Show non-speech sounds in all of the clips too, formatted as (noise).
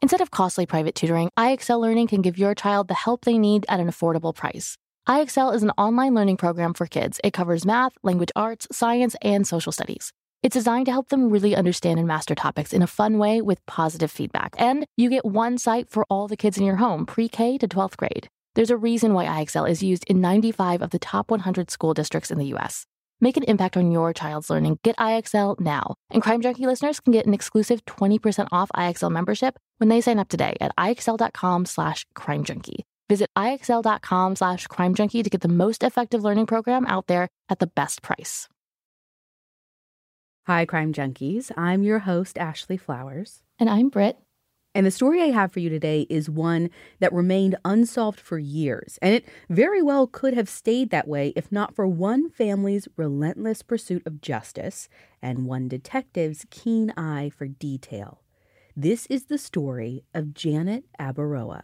Instead of costly private tutoring, IXL Learning can give your child the help they need at an affordable price. IXL is an online learning program for kids. It covers math, language arts, science, and social studies. It's designed to help them really understand and master topics in a fun way with positive feedback. And you get one site for all the kids in your home, pre K to 12th grade. There's a reason why IXL is used in 95 of the top 100 school districts in the US. Make an impact on your child's learning. Get IXL now. And Crime Junkie listeners can get an exclusive 20% off IXL membership when they sign up today at IXL.com slash crime junkie. Visit IXL.com slash crime junkie to get the most effective learning program out there at the best price. Hi, Crime Junkies. I'm your host, Ashley Flowers. And I'm Britt. And the story I have for you today is one that remained unsolved for years, and it very well could have stayed that way if not for one family's relentless pursuit of justice and one detective's keen eye for detail. This is the story of Janet Abaroa.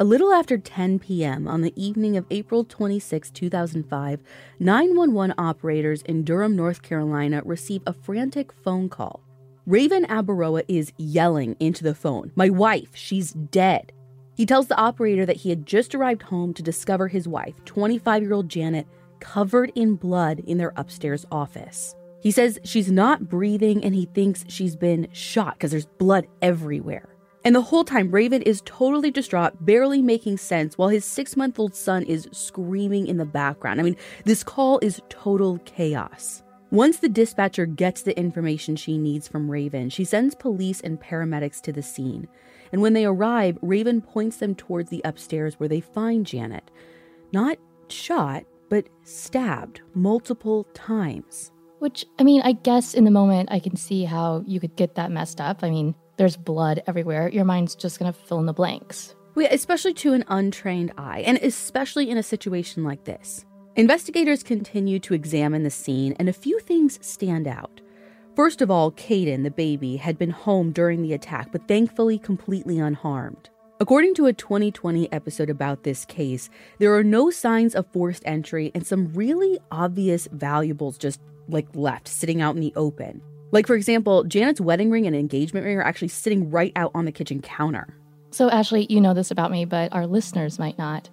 A little after 10 p.m. on the evening of April 26, 2005, 911 operators in Durham, North Carolina receive a frantic phone call. Raven Abaroa is yelling into the phone, My wife, she's dead. He tells the operator that he had just arrived home to discover his wife, 25 year old Janet, covered in blood in their upstairs office. He says she's not breathing and he thinks she's been shot because there's blood everywhere. And the whole time, Raven is totally distraught, barely making sense, while his six month old son is screaming in the background. I mean, this call is total chaos. Once the dispatcher gets the information she needs from Raven, she sends police and paramedics to the scene. And when they arrive, Raven points them towards the upstairs where they find Janet. Not shot, but stabbed multiple times. Which, I mean, I guess in the moment I can see how you could get that messed up. I mean, there's blood everywhere. Your mind's just going to fill in the blanks. Especially to an untrained eye, and especially in a situation like this. Investigators continue to examine the scene, and a few things stand out. First of all, Caden, the baby, had been home during the attack, but thankfully completely unharmed. According to a 20/20 episode about this case, there are no signs of forced entry and some really obvious valuables just like left sitting out in the open. Like, for example, Janet's wedding ring and engagement ring are actually sitting right out on the kitchen counter. So, Ashley, you know this about me, but our listeners might not.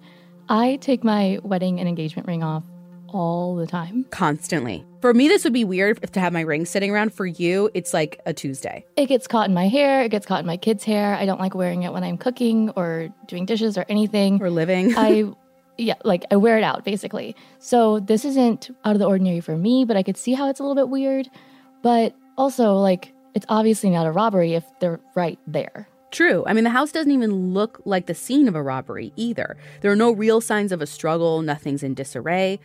I take my wedding and engagement ring off all the time. Constantly. For me, this would be weird to have my ring sitting around. For you, it's like a Tuesday. It gets caught in my hair. It gets caught in my kids' hair. I don't like wearing it when I'm cooking or doing dishes or anything. Or living. (laughs) I, (laughs) yeah, like I wear it out basically. So this isn't out of the ordinary for me, but I could see how it's a little bit weird. But also, like, it's obviously not a robbery if they're right there. True. I mean, the house doesn't even look like the scene of a robbery either. There are no real signs of a struggle, nothing's in disarray.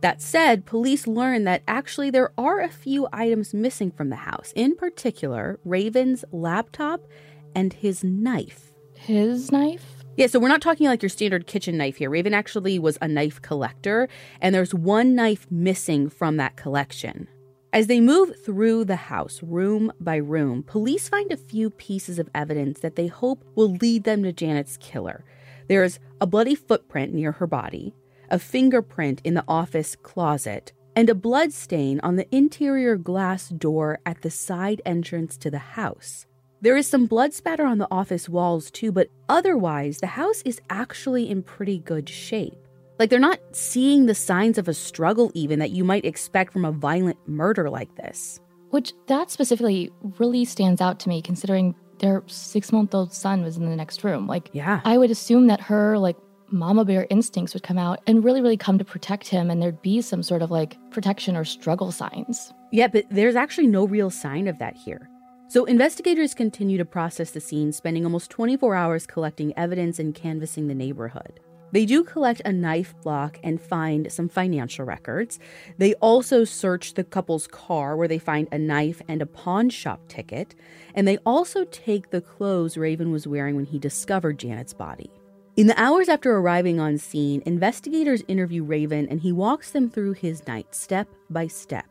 That said, police learn that actually there are a few items missing from the house, in particular, Raven's laptop and his knife. His knife? Yeah, so we're not talking like your standard kitchen knife here. Raven actually was a knife collector, and there's one knife missing from that collection. As they move through the house, room by room, police find a few pieces of evidence that they hope will lead them to Janet's killer. There's a bloody footprint near her body, a fingerprint in the office closet, and a blood stain on the interior glass door at the side entrance to the house. There is some blood spatter on the office walls too, but otherwise, the house is actually in pretty good shape. Like they're not seeing the signs of a struggle, even that you might expect from a violent murder like this. Which that specifically really stands out to me considering their six month old son was in the next room. Like, yeah. I would assume that her, like, mama bear instincts would come out and really, really come to protect him, and there'd be some sort of like protection or struggle signs. Yeah, but there's actually no real sign of that here. So, investigators continue to process the scene, spending almost 24 hours collecting evidence and canvassing the neighborhood. They do collect a knife block and find some financial records. They also search the couple's car where they find a knife and a pawn shop ticket. And they also take the clothes Raven was wearing when he discovered Janet's body. In the hours after arriving on scene, investigators interview Raven and he walks them through his night step by step.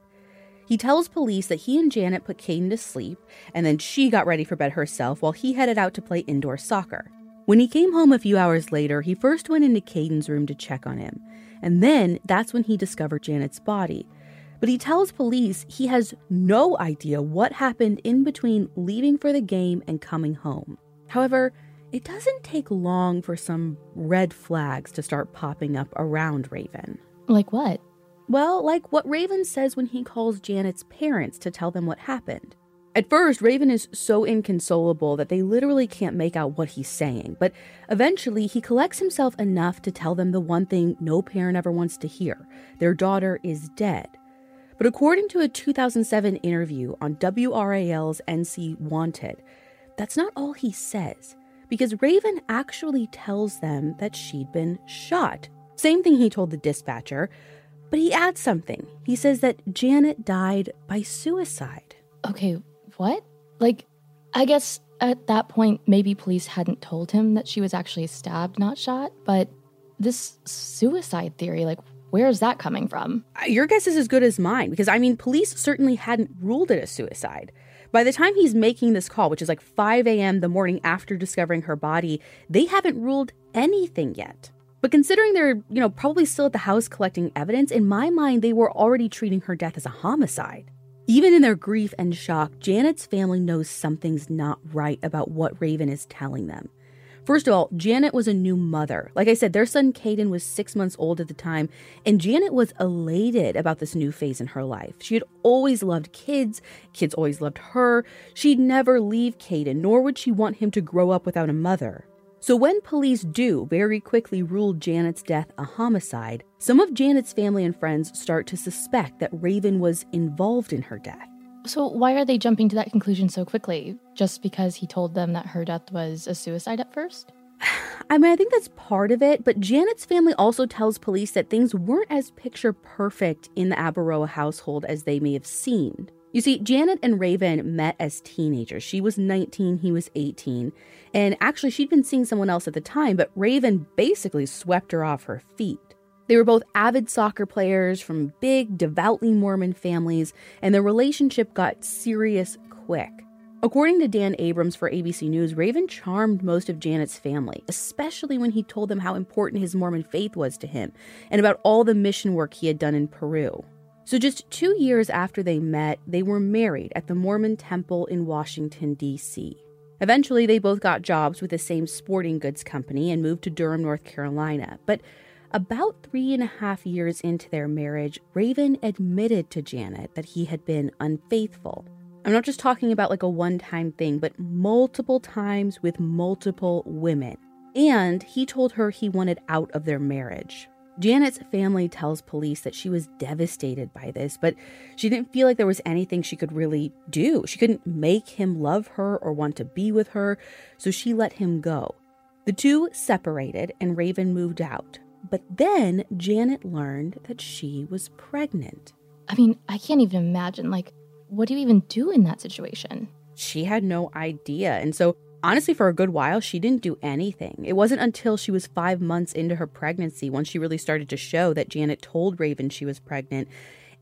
He tells police that he and Janet put Caden to sleep and then she got ready for bed herself while he headed out to play indoor soccer. When he came home a few hours later, he first went into Caden's room to check on him, and then that's when he discovered Janet's body. But he tells police he has no idea what happened in between leaving for the game and coming home. However, it doesn't take long for some red flags to start popping up around Raven. Like what? Well, like what Raven says when he calls Janet's parents to tell them what happened. At first, Raven is so inconsolable that they literally can't make out what he's saying, but eventually he collects himself enough to tell them the one thing no parent ever wants to hear their daughter is dead. But according to a 2007 interview on WRAL's NC Wanted, that's not all he says, because Raven actually tells them that she'd been shot. Same thing he told the dispatcher, but he adds something. He says that Janet died by suicide. Okay, what? Like, I guess at that point, maybe police hadn't told him that she was actually stabbed, not shot, but this suicide theory, like, where is that coming from? Your guess is as good as mine, because I mean, police certainly hadn't ruled it a suicide. By the time he's making this call, which is like 5 a.m. the morning after discovering her body, they haven't ruled anything yet. But considering they're, you know, probably still at the house collecting evidence, in my mind, they were already treating her death as a homicide. Even in their grief and shock, Janet's family knows something's not right about what Raven is telling them. First of all, Janet was a new mother. Like I said, their son Caden was six months old at the time, and Janet was elated about this new phase in her life. She had always loved kids, kids always loved her. She'd never leave Caden, nor would she want him to grow up without a mother. So, when police do very quickly rule Janet's death a homicide, some of Janet's family and friends start to suspect that Raven was involved in her death. So, why are they jumping to that conclusion so quickly? Just because he told them that her death was a suicide at first? (sighs) I mean, I think that's part of it, but Janet's family also tells police that things weren't as picture perfect in the Abaroa household as they may have seemed. You see, Janet and Raven met as teenagers. She was 19, he was 18. And actually, she'd been seeing someone else at the time, but Raven basically swept her off her feet. They were both avid soccer players from big, devoutly Mormon families, and their relationship got serious quick. According to Dan Abrams for ABC News, Raven charmed most of Janet's family, especially when he told them how important his Mormon faith was to him and about all the mission work he had done in Peru. So, just two years after they met, they were married at the Mormon Temple in Washington, D.C. Eventually, they both got jobs with the same sporting goods company and moved to Durham, North Carolina. But about three and a half years into their marriage, Raven admitted to Janet that he had been unfaithful. I'm not just talking about like a one time thing, but multiple times with multiple women. And he told her he wanted out of their marriage. Janet's family tells police that she was devastated by this, but she didn't feel like there was anything she could really do. She couldn't make him love her or want to be with her, so she let him go. The two separated and Raven moved out. But then Janet learned that she was pregnant. I mean, I can't even imagine. Like, what do you even do in that situation? She had no idea. And so honestly, for a good while, she didn't do anything. It wasn't until she was five months into her pregnancy when she really started to show that Janet told Raven she was pregnant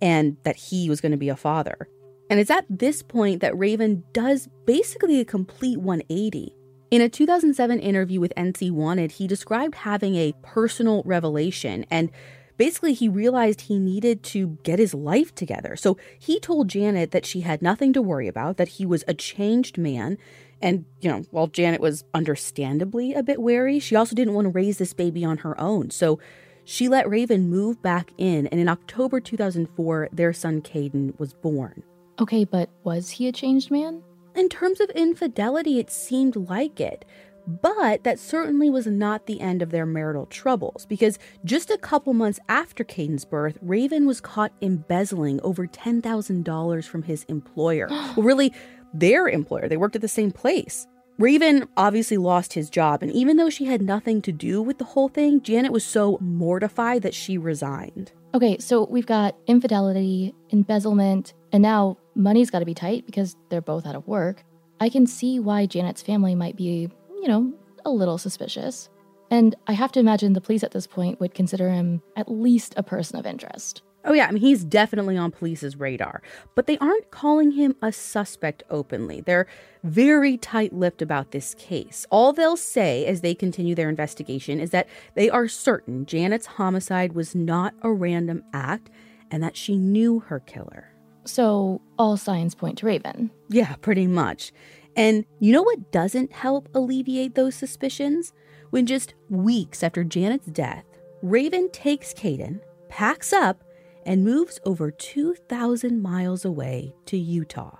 and that he was going to be a father. And it's at this point that Raven does basically a complete 180. In a 2007 interview with NC Wanted, he described having a personal revelation and basically he realized he needed to get his life together. So he told Janet that she had nothing to worry about, that he was a changed man, and, you know, while Janet was understandably a bit wary, she also didn't want to raise this baby on her own. So she let Raven move back in, and in October 2004, their son Caden was born. Okay, but was he a changed man? In terms of infidelity, it seemed like it. But that certainly was not the end of their marital troubles, because just a couple months after Caden's birth, Raven was caught embezzling over $10,000 from his employer. (gasps) well, really, their employer. They worked at the same place. Raven obviously lost his job, and even though she had nothing to do with the whole thing, Janet was so mortified that she resigned. Okay, so we've got infidelity, embezzlement, and now money's got to be tight because they're both out of work. I can see why Janet's family might be, you know, a little suspicious. And I have to imagine the police at this point would consider him at least a person of interest. Oh, yeah, I mean, he's definitely on police's radar, but they aren't calling him a suspect openly. They're very tight lipped about this case. All they'll say as they continue their investigation is that they are certain Janet's homicide was not a random act and that she knew her killer. So, all signs point to Raven. Yeah, pretty much. And you know what doesn't help alleviate those suspicions? When just weeks after Janet's death, Raven takes Caden, packs up, and moves over 2,000 miles away to Utah.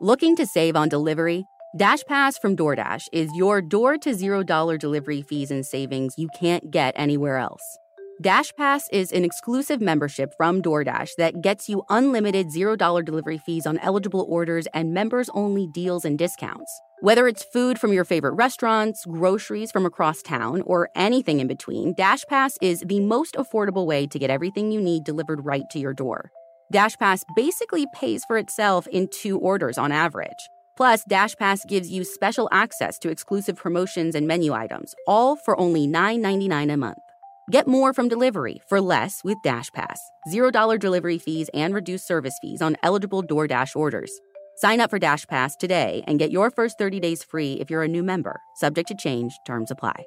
Looking to save on delivery? DashPass from DoorDash is your door to $0 delivery fees and savings you can't get anywhere else. DashPass is an exclusive membership from DoorDash that gets you unlimited $0 delivery fees on eligible orders and members only deals and discounts. Whether it's food from your favorite restaurants, groceries from across town, or anything in between, DashPass is the most affordable way to get everything you need delivered right to your door. DashPass basically pays for itself in two orders on average. Plus, DashPass gives you special access to exclusive promotions and menu items, all for only $9.99 a month. Get more from delivery for less with DashPass. $0 delivery fees and reduced service fees on eligible DoorDash orders. Sign up for Dash Pass today and get your first 30 days free if you're a new member. Subject to change, terms apply.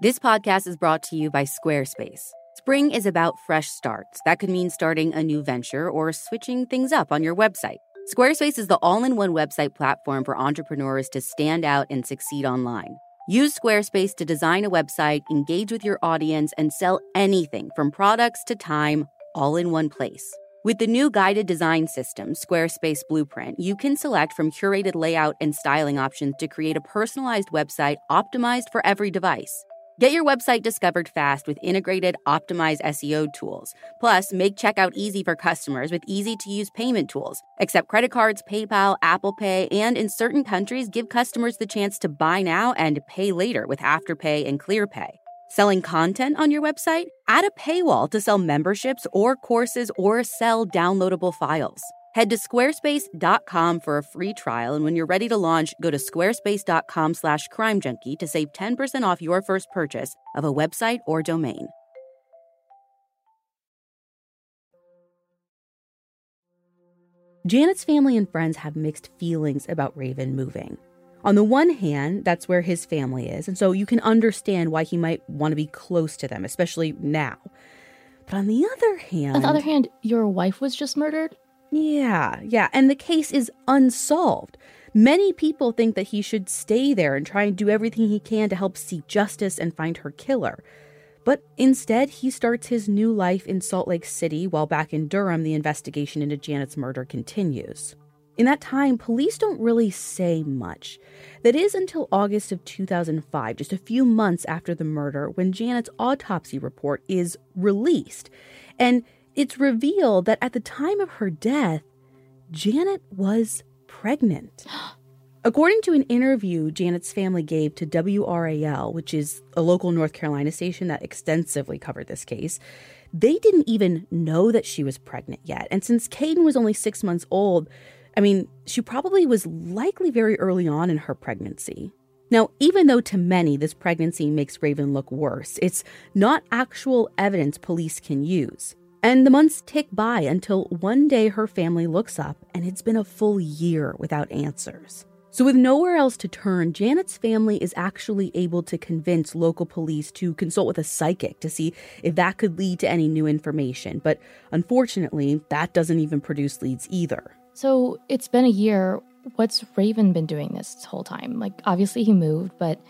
This podcast is brought to you by Squarespace. Spring is about fresh starts. That could mean starting a new venture or switching things up on your website. Squarespace is the all in one website platform for entrepreneurs to stand out and succeed online. Use Squarespace to design a website, engage with your audience, and sell anything from products to time all in one place. With the new guided design system, Squarespace Blueprint, you can select from curated layout and styling options to create a personalized website optimized for every device. Get your website discovered fast with integrated, optimized SEO tools. Plus, make checkout easy for customers with easy to use payment tools. Accept credit cards, PayPal, Apple Pay, and in certain countries, give customers the chance to buy now and pay later with Afterpay and ClearPay. Selling content on your website? Add a paywall to sell memberships or courses or sell downloadable files. Head to squarespace.com for a free trial, and when you're ready to launch, go to squarespace.com slash crimejunkie to save 10% off your first purchase of a website or domain. Janet's family and friends have mixed feelings about Raven moving. On the one hand, that's where his family is, and so you can understand why he might want to be close to them, especially now. But on the other hand. On the other hand, your wife was just murdered? Yeah, yeah, and the case is unsolved. Many people think that he should stay there and try and do everything he can to help seek justice and find her killer. But instead, he starts his new life in Salt Lake City while back in Durham, the investigation into Janet's murder continues. In that time, police don't really say much. That is until August of 2005, just a few months after the murder, when Janet's autopsy report is released. And it's revealed that at the time of her death, Janet was pregnant. (gasps) According to an interview Janet's family gave to WRAL, which is a local North Carolina station that extensively covered this case, they didn't even know that she was pregnant yet. And since Caden was only six months old, I mean, she probably was likely very early on in her pregnancy. Now, even though to many this pregnancy makes Raven look worse, it's not actual evidence police can use. And the months tick by until one day her family looks up and it's been a full year without answers. So, with nowhere else to turn, Janet's family is actually able to convince local police to consult with a psychic to see if that could lead to any new information. But unfortunately, that doesn't even produce leads either. So, it's been a year. What's Raven been doing this whole time? Like, obviously, he moved, but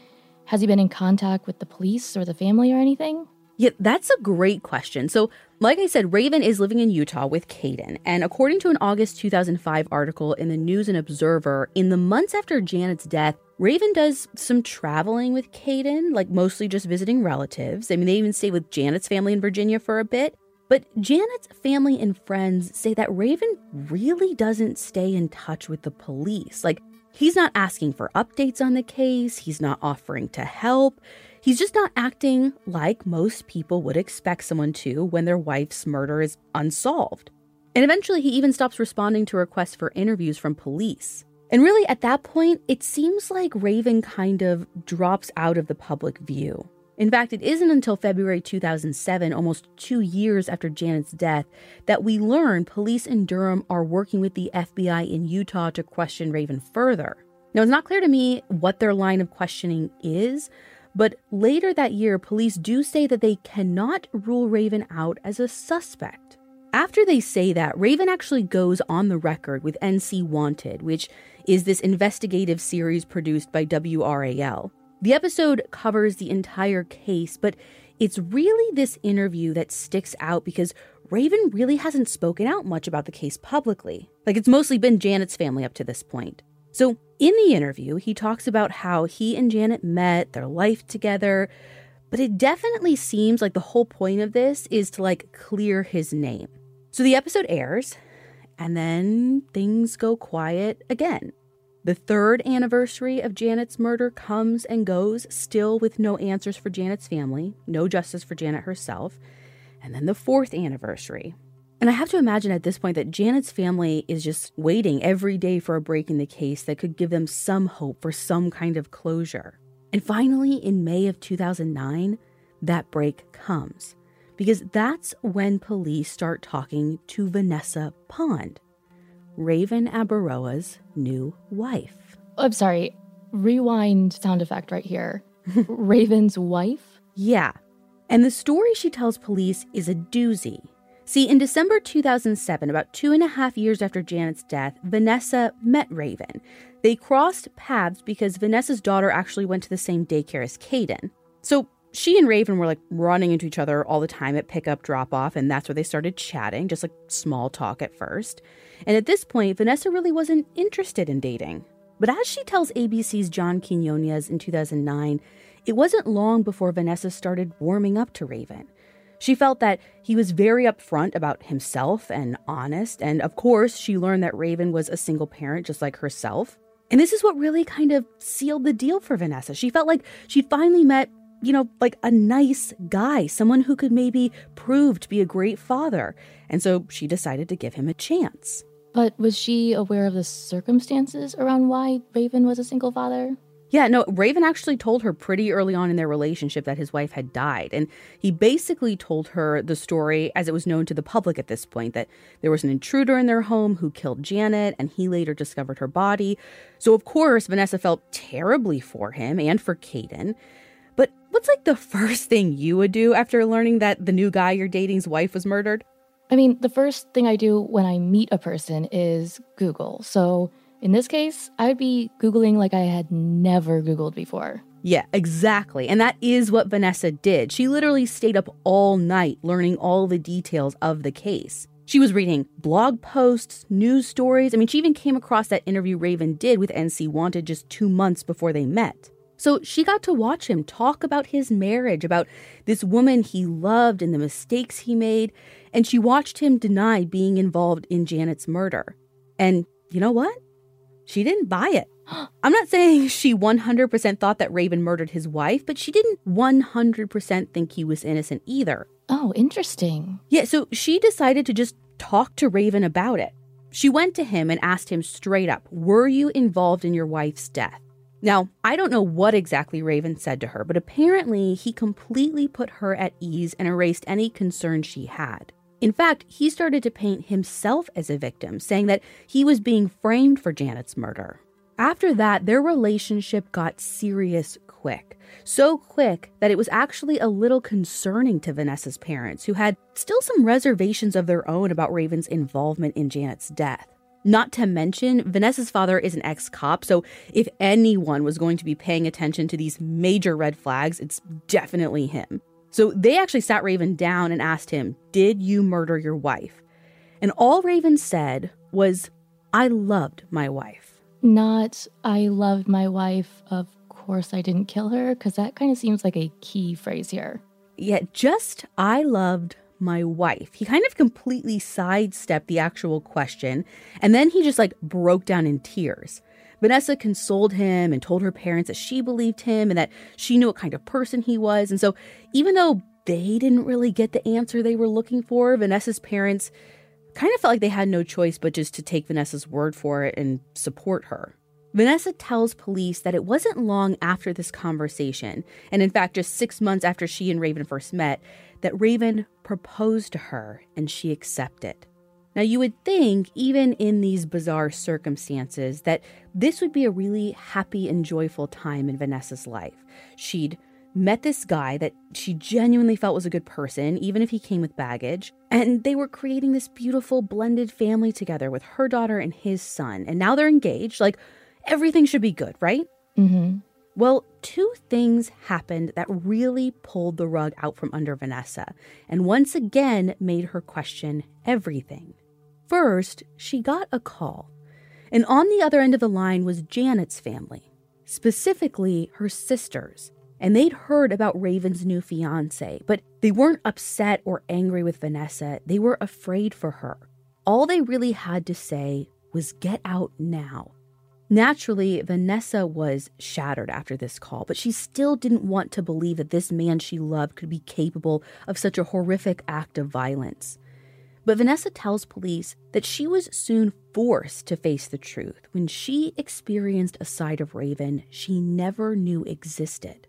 has he been in contact with the police or the family or anything? Yeah, that's a great question. So, like I said, Raven is living in Utah with Caden. And according to an August 2005 article in the News and Observer, in the months after Janet's death, Raven does some traveling with Caden, like mostly just visiting relatives. I mean, they even stay with Janet's family in Virginia for a bit. But Janet's family and friends say that Raven really doesn't stay in touch with the police. Like, he's not asking for updates on the case, he's not offering to help. He's just not acting like most people would expect someone to when their wife's murder is unsolved. And eventually, he even stops responding to requests for interviews from police. And really, at that point, it seems like Raven kind of drops out of the public view. In fact, it isn't until February 2007, almost two years after Janet's death, that we learn police in Durham are working with the FBI in Utah to question Raven further. Now, it's not clear to me what their line of questioning is, but later that year, police do say that they cannot rule Raven out as a suspect. After they say that, Raven actually goes on the record with NC Wanted, which is this investigative series produced by WRAL. The episode covers the entire case, but it's really this interview that sticks out because Raven really hasn't spoken out much about the case publicly. Like, it's mostly been Janet's family up to this point. So, in the interview, he talks about how he and Janet met, their life together, but it definitely seems like the whole point of this is to like clear his name. So the episode airs, and then things go quiet again. The third anniversary of Janet's murder comes and goes, still with no answers for Janet's family, no justice for Janet herself. And then the fourth anniversary, and I have to imagine at this point that Janet's family is just waiting every day for a break in the case that could give them some hope for some kind of closure. And finally, in May of 2009, that break comes because that's when police start talking to Vanessa Pond, Raven Abaroa's new wife. I'm sorry, rewind sound effect right here. (laughs) Raven's wife? Yeah. And the story she tells police is a doozy. See, in December 2007, about two and a half years after Janet's death, Vanessa met Raven. They crossed paths because Vanessa's daughter actually went to the same daycare as Caden. So she and Raven were like running into each other all the time at pickup drop off, and that's where they started chatting, just like small talk at first. And at this point, Vanessa really wasn't interested in dating. But as she tells ABC's John Quinones in 2009, it wasn't long before Vanessa started warming up to Raven. She felt that he was very upfront about himself and honest, and of course, she learned that Raven was a single parent just like herself. And this is what really kind of sealed the deal for Vanessa. She felt like she'd finally met, you know, like a nice guy, someone who could maybe prove to be a great father. And so she decided to give him a chance. But was she aware of the circumstances around why Raven was a single father? Yeah, no, Raven actually told her pretty early on in their relationship that his wife had died. And he basically told her the story as it was known to the public at this point that there was an intruder in their home who killed Janet, and he later discovered her body. So, of course, Vanessa felt terribly for him and for Caden. But what's like the (laughs) first thing you would do after learning that the new guy you're dating's wife was murdered? I mean, the first thing I do when I meet a person is Google. So, in this case, I would be Googling like I had never Googled before. Yeah, exactly. And that is what Vanessa did. She literally stayed up all night learning all the details of the case. She was reading blog posts, news stories. I mean, she even came across that interview Raven did with NC Wanted just two months before they met. So she got to watch him talk about his marriage, about this woman he loved and the mistakes he made, and she watched him deny being involved in Janet's murder. And you know what? She didn't buy it. (gasps) I'm not saying she 100% thought that Raven murdered his wife, but she didn't 100% think he was innocent either. Oh, interesting. Yeah, so she decided to just talk to Raven about it. She went to him and asked him straight up, Were you involved in your wife's death? Now, I don't know what exactly Raven said to her, but apparently he completely put her at ease and erased any concern she had. In fact, he started to paint himself as a victim, saying that he was being framed for Janet's murder. After that, their relationship got serious quick. So quick that it was actually a little concerning to Vanessa's parents, who had still some reservations of their own about Raven's involvement in Janet's death. Not to mention, Vanessa's father is an ex cop, so if anyone was going to be paying attention to these major red flags, it's definitely him. So they actually sat Raven down and asked him, Did you murder your wife? And all Raven said was, I loved my wife. Not, I loved my wife, of course I didn't kill her, because that kind of seems like a key phrase here. Yeah, just, I loved my wife. He kind of completely sidestepped the actual question, and then he just like broke down in tears. Vanessa consoled him and told her parents that she believed him and that she knew what kind of person he was. And so, even though they didn't really get the answer they were looking for, Vanessa's parents kind of felt like they had no choice but just to take Vanessa's word for it and support her. Vanessa tells police that it wasn't long after this conversation, and in fact, just six months after she and Raven first met, that Raven proposed to her and she accepted. Now, you would think, even in these bizarre circumstances, that this would be a really happy and joyful time in Vanessa's life. She'd met this guy that she genuinely felt was a good person, even if he came with baggage. And they were creating this beautiful blended family together with her daughter and his son. And now they're engaged. Like, everything should be good, right? Mm-hmm. Well, two things happened that really pulled the rug out from under Vanessa and once again made her question everything. First, she got a call, and on the other end of the line was Janet's family, specifically her sisters. And they'd heard about Raven's new fiance, but they weren't upset or angry with Vanessa. They were afraid for her. All they really had to say was, Get out now. Naturally, Vanessa was shattered after this call, but she still didn't want to believe that this man she loved could be capable of such a horrific act of violence. But Vanessa tells police that she was soon forced to face the truth when she experienced a side of Raven she never knew existed.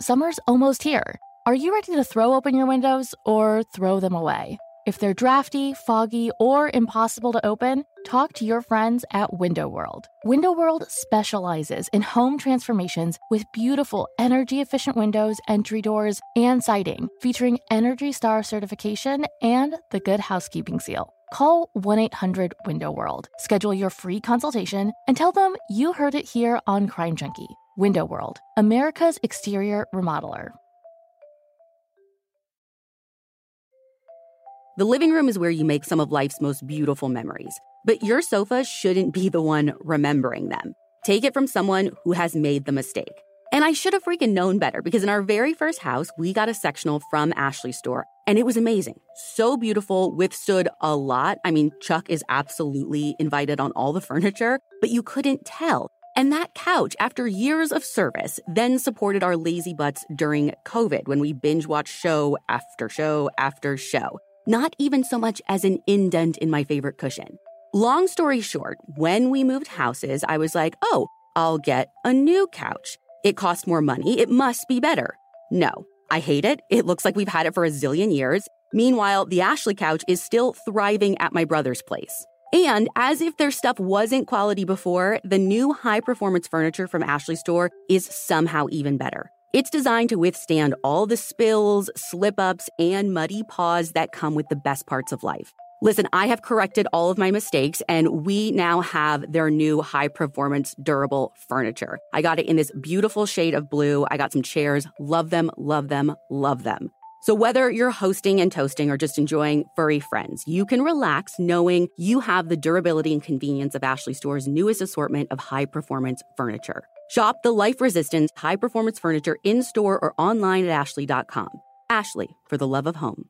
Summer's almost here. Are you ready to throw open your windows or throw them away? If they're drafty, foggy, or impossible to open, talk to your friends at Window World. Window World specializes in home transformations with beautiful energy efficient windows, entry doors, and siding, featuring Energy Star certification and the Good Housekeeping seal. Call 1 800 Window World, schedule your free consultation, and tell them you heard it here on Crime Junkie. Window World, America's exterior remodeler. The living room is where you make some of life's most beautiful memories, but your sofa shouldn't be the one remembering them. Take it from someone who has made the mistake. And I should have freaking known better because in our very first house, we got a sectional from Ashley Store and it was amazing. So beautiful, withstood a lot. I mean, Chuck is absolutely invited on all the furniture, but you couldn't tell. And that couch, after years of service, then supported our lazy butts during COVID when we binge watched show after show after show not even so much as an indent in my favorite cushion. Long story short, when we moved houses, I was like, oh, I'll get a new couch. It costs more money. It must be better. No, I hate it. It looks like we've had it for a zillion years. Meanwhile, the Ashley couch is still thriving at my brother's place. And as if their stuff wasn't quality before, the new high performance furniture from Ashley Store is somehow even better. It's designed to withstand all the spills, slip ups, and muddy paws that come with the best parts of life. Listen, I have corrected all of my mistakes and we now have their new high performance durable furniture. I got it in this beautiful shade of blue. I got some chairs. Love them, love them, love them. So, whether you're hosting and toasting or just enjoying furry friends, you can relax knowing you have the durability and convenience of Ashley Store's newest assortment of high performance furniture. Shop the life resistant, high performance furniture in store or online at Ashley.com. Ashley, for the love of home.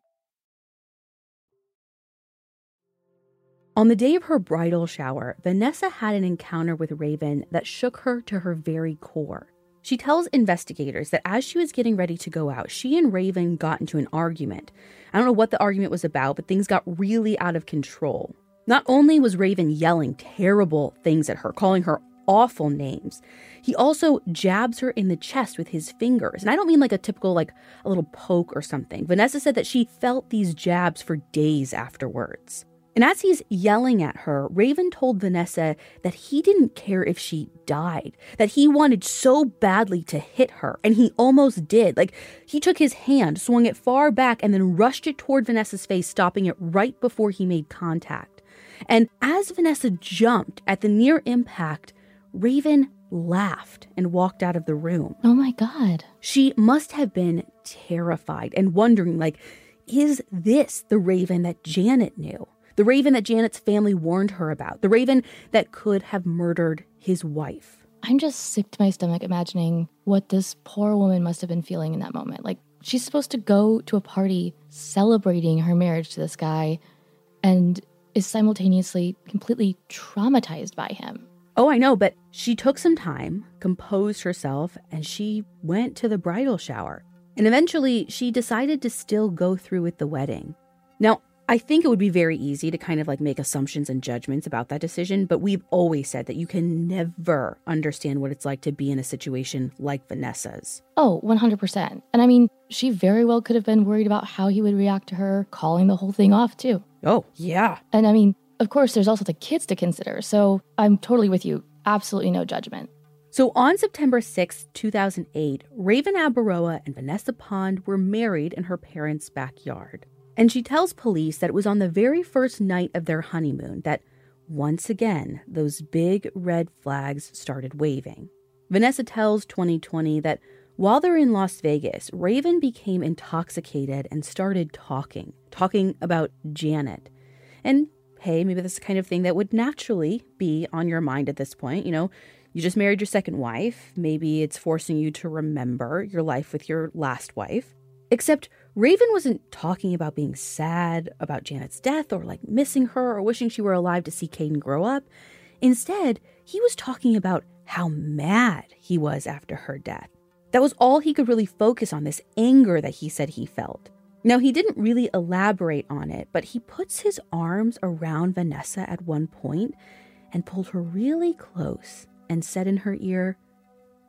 On the day of her bridal shower, Vanessa had an encounter with Raven that shook her to her very core. She tells investigators that as she was getting ready to go out, she and Raven got into an argument. I don't know what the argument was about, but things got really out of control. Not only was Raven yelling terrible things at her, calling her awful names, he also jabs her in the chest with his fingers. And I don't mean like a typical, like a little poke or something. Vanessa said that she felt these jabs for days afterwards. And as he's yelling at her, Raven told Vanessa that he didn't care if she died, that he wanted so badly to hit her, and he almost did. Like, he took his hand, swung it far back, and then rushed it toward Vanessa's face, stopping it right before he made contact. And as Vanessa jumped at the near impact, Raven laughed and walked out of the room. Oh my God. She must have been terrified and wondering, like, is this the Raven that Janet knew? The raven that Janet's family warned her about. The raven that could have murdered his wife. I'm just sick to my stomach imagining what this poor woman must have been feeling in that moment. Like, she's supposed to go to a party celebrating her marriage to this guy and is simultaneously completely traumatized by him. Oh, I know, but she took some time, composed herself, and she went to the bridal shower. And eventually, she decided to still go through with the wedding. Now, I think it would be very easy to kind of like make assumptions and judgments about that decision, but we've always said that you can never understand what it's like to be in a situation like Vanessa's. Oh, 100%. And I mean, she very well could have been worried about how he would react to her calling the whole thing off, too. Oh, yeah. And I mean, of course, there's also the kids to consider. So I'm totally with you. Absolutely no judgment. So on September 6, 2008, Raven Abaroa and Vanessa Pond were married in her parents' backyard. And she tells police that it was on the very first night of their honeymoon that once again those big red flags started waving. Vanessa tells 20/20 that while they're in Las Vegas, Raven became intoxicated and started talking, talking about Janet. And hey, maybe this is the kind of thing that would naturally be on your mind at this point. You know, you just married your second wife. Maybe it's forcing you to remember your life with your last wife. Except Raven wasn't talking about being sad about Janet's death or like missing her or wishing she were alive to see Caden grow up. Instead, he was talking about how mad he was after her death. That was all he could really focus on this anger that he said he felt. Now, he didn't really elaborate on it, but he puts his arms around Vanessa at one point and pulled her really close and said in her ear,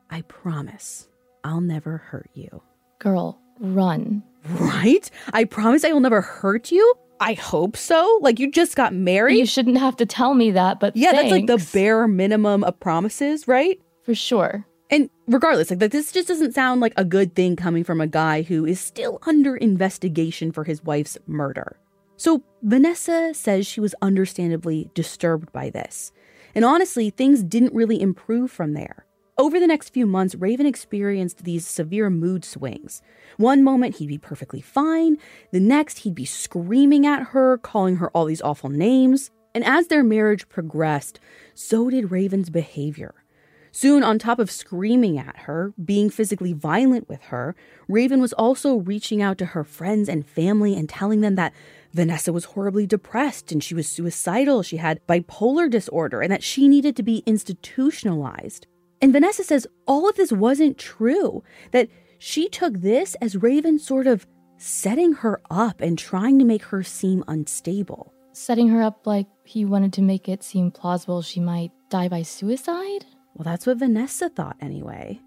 I promise I'll never hurt you. Girl, run. Right? I promise I will never hurt you. I hope so. Like you just got married. You shouldn't have to tell me that, but yeah, thanks. that's like the bare minimum of promises, right? For sure. And regardless, like this just doesn't sound like a good thing coming from a guy who is still under investigation for his wife's murder. So Vanessa says she was understandably disturbed by this. And honestly, things didn't really improve from there. Over the next few months, Raven experienced these severe mood swings. One moment he'd be perfectly fine, the next he'd be screaming at her, calling her all these awful names. And as their marriage progressed, so did Raven's behavior. Soon, on top of screaming at her, being physically violent with her, Raven was also reaching out to her friends and family and telling them that Vanessa was horribly depressed and she was suicidal, she had bipolar disorder, and that she needed to be institutionalized. And Vanessa says all of this wasn't true, that she took this as Raven sort of setting her up and trying to make her seem unstable. Setting her up like he wanted to make it seem plausible she might die by suicide? Well, that's what Vanessa thought anyway.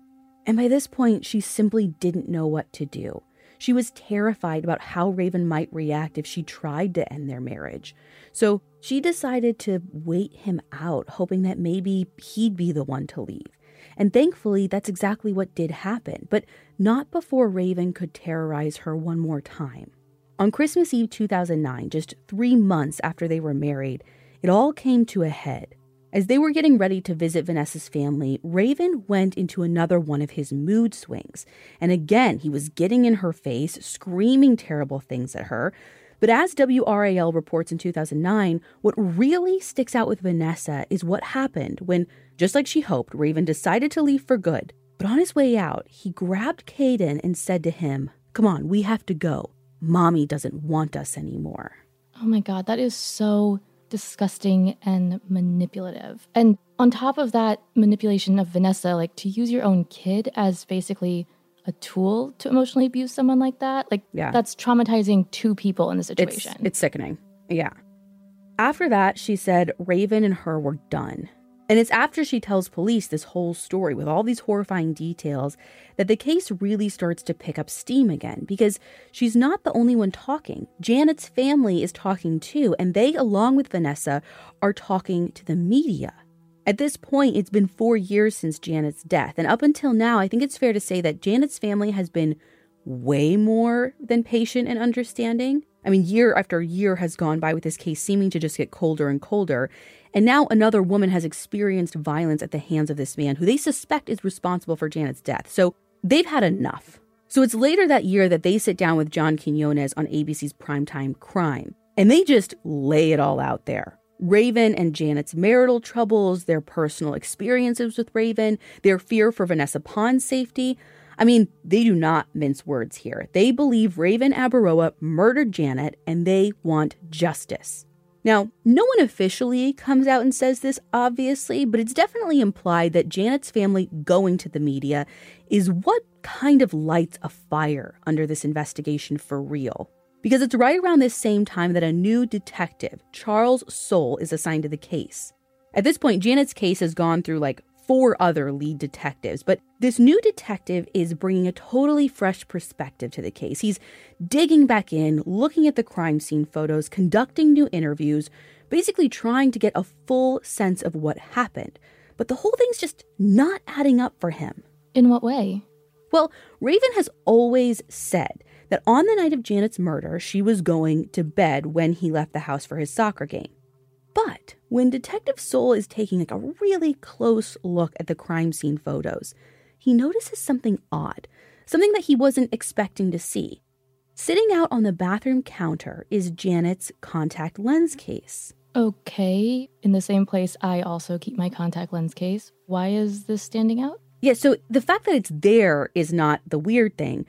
And by this point, she simply didn't know what to do. She was terrified about how Raven might react if she tried to end their marriage. So she decided to wait him out, hoping that maybe he'd be the one to leave. And thankfully, that's exactly what did happen, but not before Raven could terrorize her one more time. On Christmas Eve 2009, just three months after they were married, it all came to a head. As they were getting ready to visit Vanessa's family, Raven went into another one of his mood swings. And again, he was getting in her face, screaming terrible things at her. But as WRAL reports in 2009, what really sticks out with Vanessa is what happened when, just like she hoped, Raven decided to leave for good. But on his way out, he grabbed Caden and said to him, Come on, we have to go. Mommy doesn't want us anymore. Oh my God, that is so disgusting and manipulative. And on top of that manipulation of Vanessa, like to use your own kid as basically a tool to emotionally abuse someone like that, like yeah. that's traumatizing two people in the situation. It's, it's sickening. Yeah. After that, she said Raven and her were done. And it's after she tells police this whole story with all these horrifying details that the case really starts to pick up steam again because she's not the only one talking. Janet's family is talking too, and they, along with Vanessa, are talking to the media. At this point, it's been four years since Janet's death, and up until now, I think it's fair to say that Janet's family has been way more than patient and understanding. I mean, year after year has gone by with this case seeming to just get colder and colder. And now another woman has experienced violence at the hands of this man who they suspect is responsible for Janet's death. So they've had enough. So it's later that year that they sit down with John Quinones on ABC's Primetime Crime. And they just lay it all out there. Raven and Janet's marital troubles, their personal experiences with Raven, their fear for Vanessa Pond's safety. I mean, they do not mince words here. They believe Raven Abaroa murdered Janet and they want justice. Now, no one officially comes out and says this, obviously, but it's definitely implied that Janet's family going to the media is what kind of lights a fire under this investigation for real. Because it's right around this same time that a new detective, Charles Soule, is assigned to the case. At this point, Janet's case has gone through like four other lead detectives, but this new detective is bringing a totally fresh perspective to the case. He's digging back in, looking at the crime scene photos, conducting new interviews, basically trying to get a full sense of what happened. But the whole thing's just not adding up for him. In what way? Well, Raven has always said that on the night of Janet's murder, she was going to bed when he left the house for his soccer game. But when Detective Soule is taking like a really close look at the crime scene photos, he notices something odd, something that he wasn't expecting to see. Sitting out on the bathroom counter is Janet's contact lens case. Okay, in the same place I also keep my contact lens case. Why is this standing out? Yeah, so the fact that it's there is not the weird thing.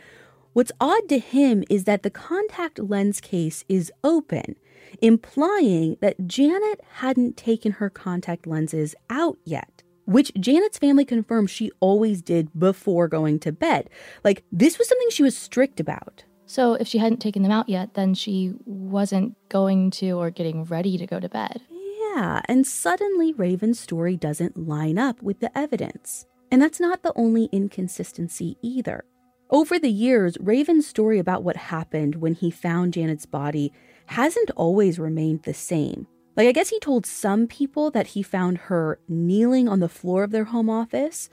What's odd to him is that the contact lens case is open implying that Janet hadn't taken her contact lenses out yet, which Janet's family confirmed she always did before going to bed. Like, this was something she was strict about. So, if she hadn't taken them out yet, then she wasn't going to or getting ready to go to bed. Yeah, and suddenly Raven's story doesn't line up with the evidence. And that's not the only inconsistency either. Over the years, Raven's story about what happened when he found Janet's body hasn't always remained the same. Like, I guess he told some people that he found her kneeling on the floor of their home office.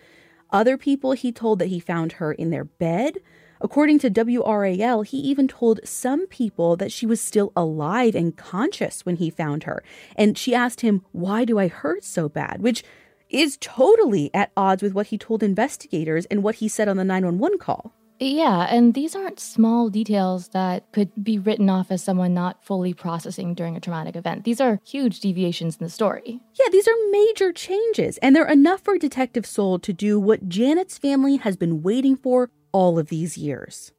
Other people, he told that he found her in their bed. According to WRAL, he even told some people that she was still alive and conscious when he found her. And she asked him, Why do I hurt so bad? Which is totally at odds with what he told investigators and what he said on the 911 call. Yeah, and these aren't small details that could be written off as someone not fully processing during a traumatic event. These are huge deviations in the story. Yeah, these are major changes, and they're enough for Detective Soule to do what Janet's family has been waiting for all of these years.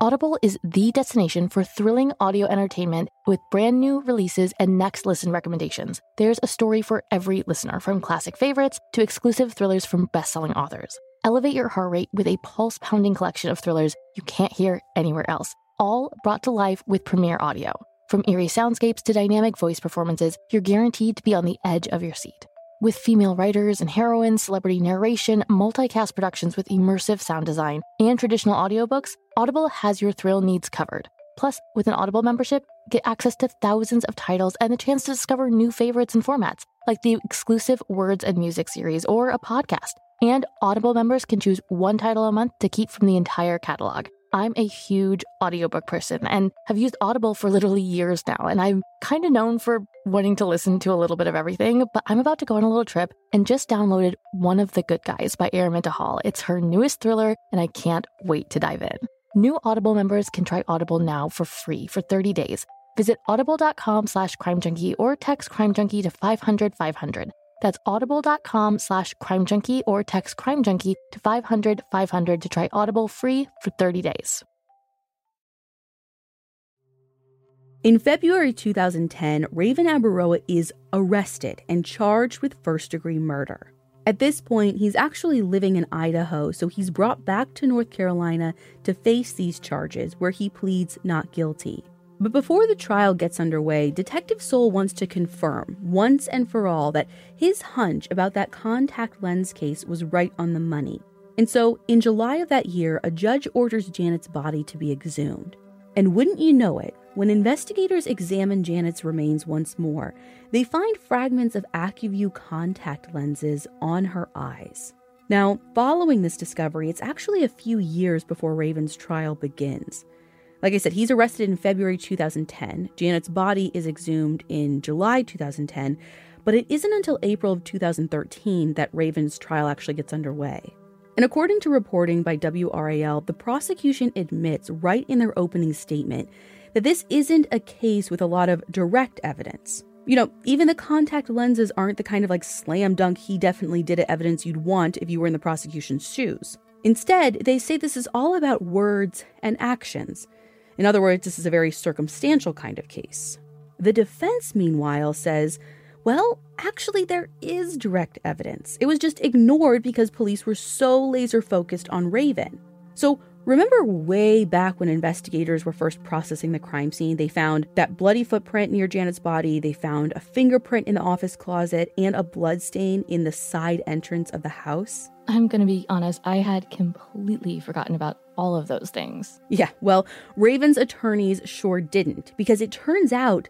Audible is the destination for thrilling audio entertainment with brand new releases and next listen recommendations. There's a story for every listener, from classic favorites to exclusive thrillers from best selling authors. Elevate your heart rate with a pulse pounding collection of thrillers you can't hear anywhere else, all brought to life with Premier Audio. From eerie soundscapes to dynamic voice performances, you're guaranteed to be on the edge of your seat. With female writers and heroines, celebrity narration, multicast productions with immersive sound design, and traditional audiobooks, Audible has your thrill needs covered. Plus, with an Audible membership, get access to thousands of titles and the chance to discover new favorites and formats, like the exclusive Words and Music series or a podcast. And Audible members can choose one title a month to keep from the entire catalog. I'm a huge audiobook person and have used Audible for literally years now. And I'm kind of known for wanting to listen to a little bit of everything, but I'm about to go on a little trip and just downloaded One of the Good Guys by Araminta Hall. It's her newest thriller, and I can't wait to dive in. New Audible members can try Audible now for free for 30 days. Visit audible.com slash crimejunkie or text crimejunkie to 500 500. That's audible.com slash crime junkie or text crime junkie to 500 500 to try Audible free for 30 days. In February 2010, Raven Abaroa is arrested and charged with first degree murder. At this point, he's actually living in Idaho, so he's brought back to North Carolina to face these charges, where he pleads not guilty. But before the trial gets underway, Detective Soule wants to confirm, once and for all, that his hunch about that contact lens case was right on the money. And so, in July of that year, a judge orders Janet's body to be exhumed. And wouldn't you know it, when investigators examine Janet's remains once more, they find fragments of Acuvue contact lenses on her eyes. Now, following this discovery, it's actually a few years before Raven's trial begins. Like I said, he's arrested in February 2010. Janet's body is exhumed in July 2010, but it isn't until April of 2013 that Raven's trial actually gets underway. And according to reporting by WRAL, the prosecution admits right in their opening statement that this isn't a case with a lot of direct evidence. You know, even the contact lenses aren't the kind of like slam dunk, he definitely did it evidence you'd want if you were in the prosecution's shoes. Instead, they say this is all about words and actions. In other words, this is a very circumstantial kind of case. The defense, meanwhile, says, well, actually, there is direct evidence. It was just ignored because police were so laser focused on Raven. So, remember way back when investigators were first processing the crime scene, they found that bloody footprint near Janet's body, they found a fingerprint in the office closet, and a blood stain in the side entrance of the house? I'm going to be honest, I had completely forgotten about all of those things. Yeah, well, Raven's attorneys sure didn't, because it turns out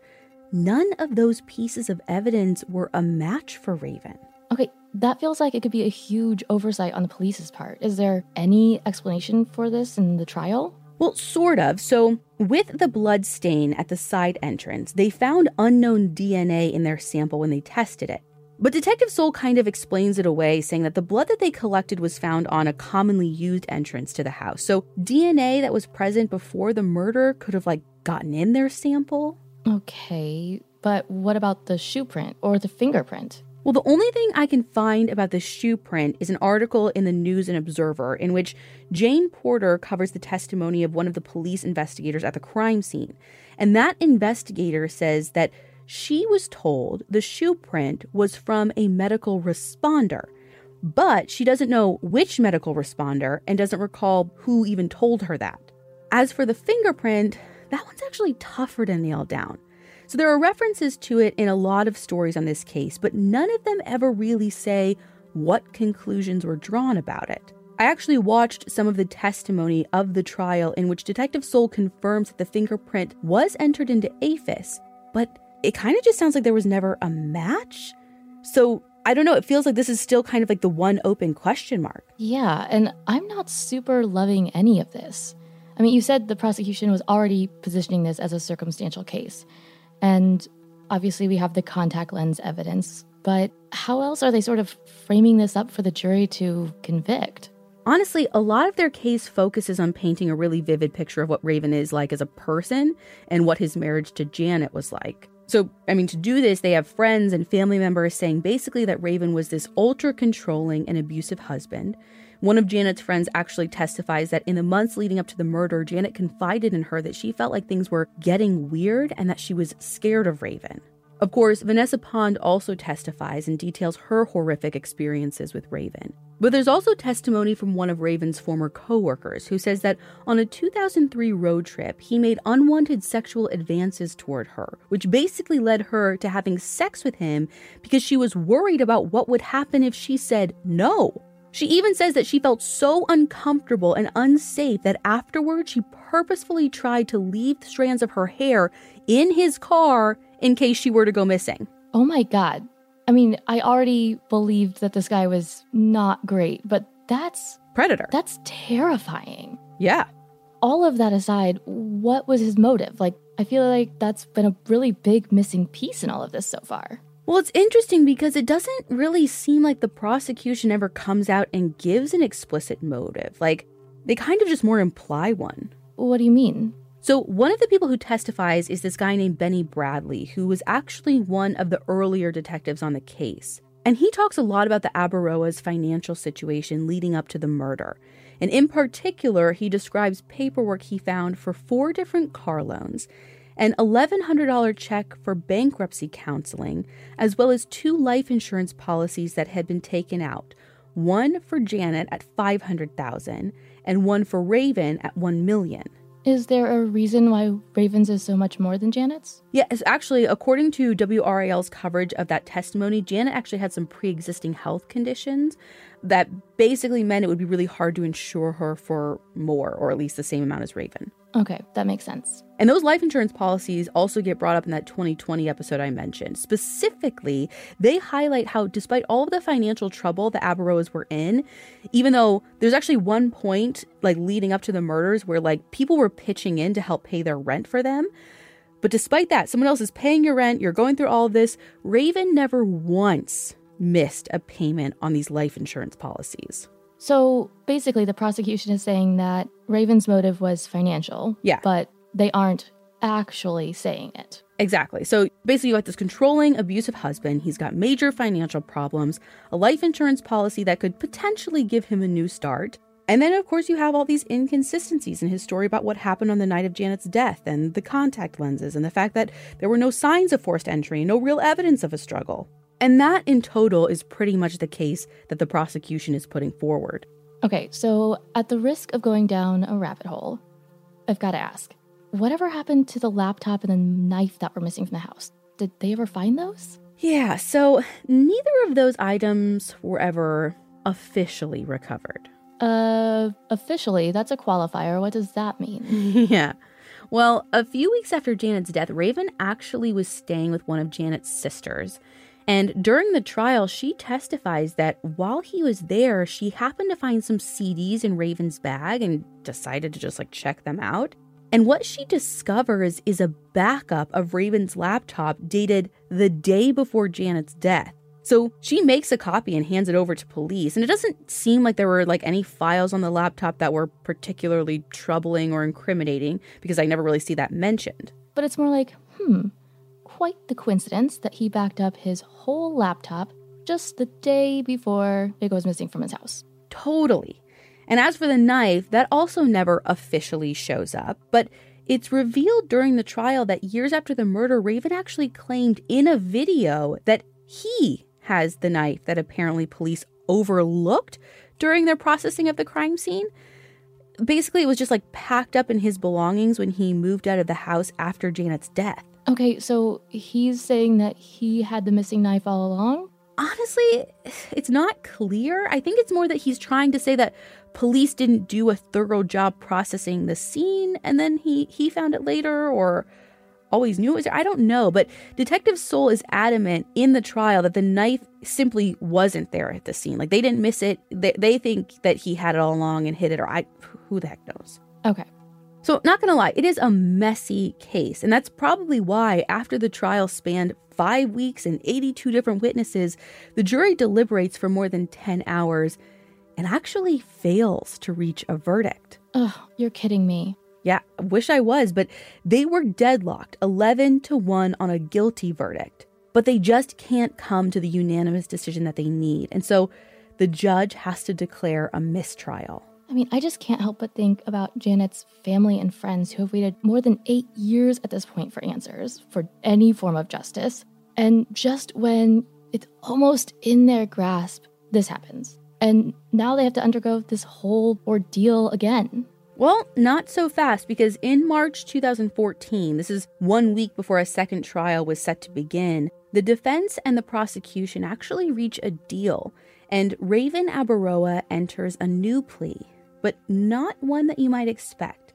none of those pieces of evidence were a match for Raven. Okay, that feels like it could be a huge oversight on the police's part. Is there any explanation for this in the trial? Well, sort of. So, with the blood stain at the side entrance, they found unknown DNA in their sample when they tested it. But Detective Soule kind of explains it away, saying that the blood that they collected was found on a commonly used entrance to the house. So DNA that was present before the murder could have like gotten in their sample. Okay, but what about the shoe print or the fingerprint? Well, the only thing I can find about the shoe print is an article in the News and Observer in which Jane Porter covers the testimony of one of the police investigators at the crime scene. And that investigator says that she was told the shoe print was from a medical responder, but she doesn't know which medical responder and doesn't recall who even told her that. As for the fingerprint, that one's actually tougher to nail down. So there are references to it in a lot of stories on this case, but none of them ever really say what conclusions were drawn about it. I actually watched some of the testimony of the trial in which Detective Soule confirms that the fingerprint was entered into AFIS, but it kind of just sounds like there was never a match. So I don't know. It feels like this is still kind of like the one open question mark. Yeah, and I'm not super loving any of this. I mean, you said the prosecution was already positioning this as a circumstantial case. And obviously, we have the contact lens evidence, but how else are they sort of framing this up for the jury to convict? Honestly, a lot of their case focuses on painting a really vivid picture of what Raven is like as a person and what his marriage to Janet was like. So, I mean, to do this, they have friends and family members saying basically that Raven was this ultra controlling and abusive husband. One of Janet's friends actually testifies that in the months leading up to the murder, Janet confided in her that she felt like things were getting weird and that she was scared of Raven. Of course, Vanessa Pond also testifies and details her horrific experiences with Raven. But there's also testimony from one of Raven's former coworkers who says that on a 2003 road trip, he made unwanted sexual advances toward her, which basically led her to having sex with him because she was worried about what would happen if she said no. She even says that she felt so uncomfortable and unsafe that afterward she purposefully tried to leave strands of her hair in his car in case she were to go missing. Oh my God. I mean, I already believed that this guy was not great, but that's Predator. That's terrifying. Yeah. all of that aside, what was his motive? Like, I feel like that's been a really big missing piece in all of this so far. Well, it's interesting because it doesn't really seem like the prosecution ever comes out and gives an explicit motive. Like, they kind of just more imply one. What do you mean? So, one of the people who testifies is this guy named Benny Bradley, who was actually one of the earlier detectives on the case. And he talks a lot about the Abaroa's financial situation leading up to the murder. And in particular, he describes paperwork he found for four different car loans an $1,100 check for bankruptcy counseling, as well as two life insurance policies that had been taken out one for Janet at 500,000 and one for Raven at 1 million. Is there a reason why Raven's is so much more than Janet's? Yes, actually, according to WRAL's coverage of that testimony, Janet actually had some pre existing health conditions that basically meant it would be really hard to insure her for more, or at least the same amount as Raven. Okay, that makes sense. And those life insurance policies also get brought up in that 20/20 episode I mentioned. Specifically, they highlight how, despite all of the financial trouble the Abaroas were in, even though there's actually one point, like leading up to the murders, where like people were pitching in to help pay their rent for them. But despite that, someone else is paying your rent, you're going through all of this. Raven never once missed a payment on these life insurance policies. So basically, the prosecution is saying that Raven's motive was financial. Yeah. But they aren't actually saying it. Exactly. So basically, you got this controlling, abusive husband. He's got major financial problems, a life insurance policy that could potentially give him a new start. And then, of course, you have all these inconsistencies in his story about what happened on the night of Janet's death and the contact lenses and the fact that there were no signs of forced entry, no real evidence of a struggle. And that in total is pretty much the case that the prosecution is putting forward. Okay, so at the risk of going down a rabbit hole, I've got to ask whatever happened to the laptop and the knife that were missing from the house? Did they ever find those? Yeah, so neither of those items were ever officially recovered. Uh, officially, that's a qualifier. What does that mean? (laughs) yeah. Well, a few weeks after Janet's death, Raven actually was staying with one of Janet's sisters. And during the trial, she testifies that while he was there, she happened to find some CDs in Raven's bag and decided to just like check them out. And what she discovers is a backup of Raven's laptop dated the day before Janet's death. So she makes a copy and hands it over to police. And it doesn't seem like there were like any files on the laptop that were particularly troubling or incriminating because I never really see that mentioned. But it's more like, hmm, quite the coincidence that he backed up his whole laptop just the day before it goes missing from his house. Totally. And as for the knife, that also never officially shows up, but it's revealed during the trial that years after the murder, Raven actually claimed in a video that he has the knife that apparently police overlooked during their processing of the crime scene. Basically, it was just like packed up in his belongings when he moved out of the house after Janet's death. Okay, so he's saying that he had the missing knife all along? Honestly, it's not clear. I think it's more that he's trying to say that police didn't do a thorough job processing the scene and then he he found it later or always knew it was there. I don't know, but Detective Soule is adamant in the trial that the knife simply wasn't there at the scene. Like they didn't miss it. They, they think that he had it all along and hid it or I who the heck knows. Okay. So, not gonna lie, it is a messy case. And that's probably why, after the trial spanned five weeks and 82 different witnesses, the jury deliberates for more than 10 hours and actually fails to reach a verdict. Ugh, you're kidding me. Yeah, wish I was, but they were deadlocked 11 to 1 on a guilty verdict. But they just can't come to the unanimous decision that they need. And so the judge has to declare a mistrial. I mean, I just can't help but think about Janet's family and friends who have waited more than eight years at this point for answers, for any form of justice. And just when it's almost in their grasp, this happens. And now they have to undergo this whole ordeal again. Well, not so fast because in March 2014, this is one week before a second trial was set to begin, the defense and the prosecution actually reach a deal, and Raven Abaroa enters a new plea but not one that you might expect.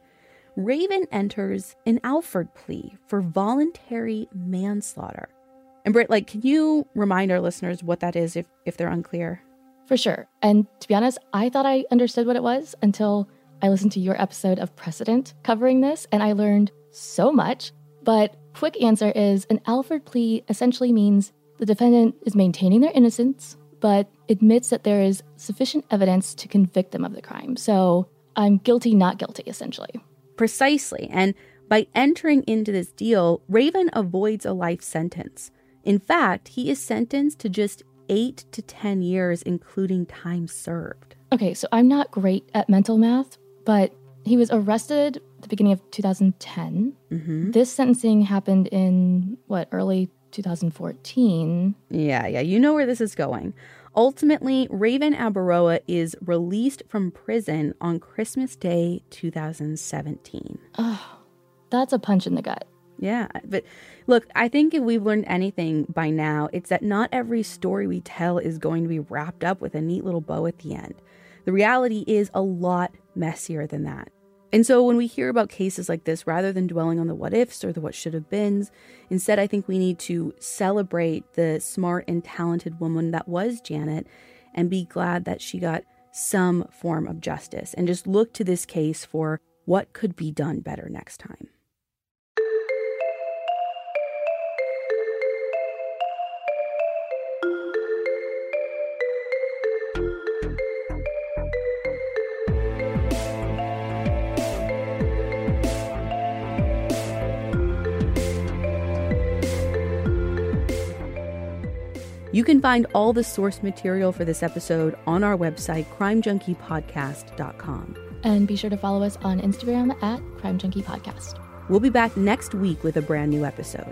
Raven enters an Alford plea for voluntary manslaughter. And Brit, like, can you remind our listeners what that is if, if they're unclear? For sure. And to be honest, I thought I understood what it was until I listened to your episode of Precedent covering this, and I learned so much. But quick answer is an Alford plea essentially means the defendant is maintaining their innocence, but admits that there is sufficient evidence to convict them of the crime. So I'm guilty, not guilty, essentially. Precisely. And by entering into this deal, Raven avoids a life sentence. In fact, he is sentenced to just eight to 10 years, including time served. Okay, so I'm not great at mental math, but he was arrested at the beginning of 2010. Mm-hmm. This sentencing happened in what, early 2014? Yeah, yeah, you know where this is going. Ultimately, Raven Abaroa is released from prison on Christmas Day 2017. Oh, that's a punch in the gut. Yeah, but look, I think if we've learned anything by now, it's that not every story we tell is going to be wrapped up with a neat little bow at the end. The reality is a lot messier than that. And so when we hear about cases like this, rather than dwelling on the what ifs or the what should have beens, instead, I think we need to celebrate the smart and talented woman that was Janet and be glad that she got some form of justice and just look to this case for what could be done better next time. You can find all the source material for this episode on our website, crimejunkiepodcast.com. And be sure to follow us on Instagram at Crime Junkie Podcast. We'll be back next week with a brand new episode.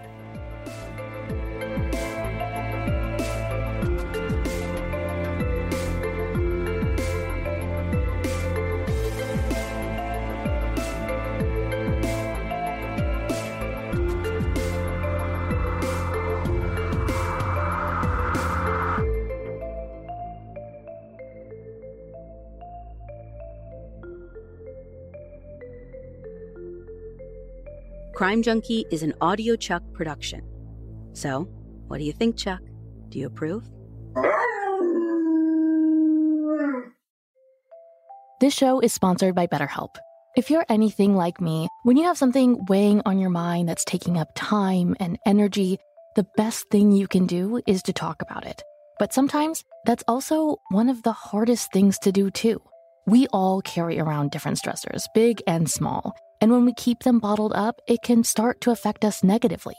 Crime Junkie is an Audio Chuck production. So, what do you think, Chuck? Do you approve? This show is sponsored by BetterHelp. If you're anything like me, when you have something weighing on your mind that's taking up time and energy, the best thing you can do is to talk about it. But sometimes that's also one of the hardest things to do, too. We all carry around different stressors, big and small. And when we keep them bottled up, it can start to affect us negatively.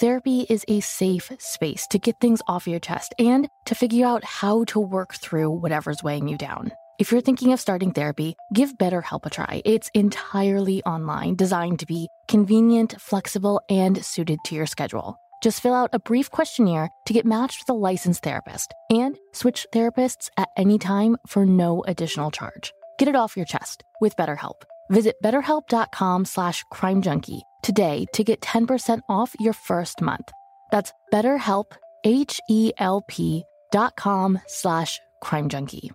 Therapy is a safe space to get things off your chest and to figure out how to work through whatever's weighing you down. If you're thinking of starting therapy, give BetterHelp a try. It's entirely online, designed to be convenient, flexible, and suited to your schedule. Just fill out a brief questionnaire to get matched with a licensed therapist and switch therapists at any time for no additional charge. Get it off your chest with BetterHelp. Visit betterhelp.com slash crimejunkie today to get 10% off your first month. That's betterhelp, H-E-L-P dot com slash crimejunkie.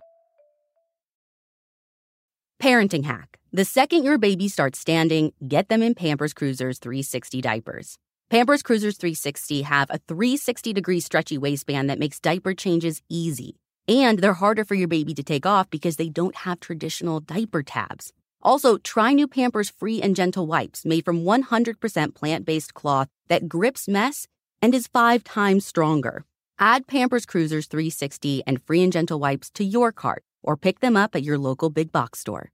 Parenting hack. The second your baby starts standing, get them in Pampers Cruisers 360 diapers. Pampers Cruisers 360 have a 360 degree stretchy waistband that makes diaper changes easy. And they're harder for your baby to take off because they don't have traditional diaper tabs. Also, try new Pampers Free and Gentle wipes made from 100% plant based cloth that grips mess and is five times stronger. Add Pampers Cruisers 360 and Free and Gentle wipes to your cart or pick them up at your local big box store.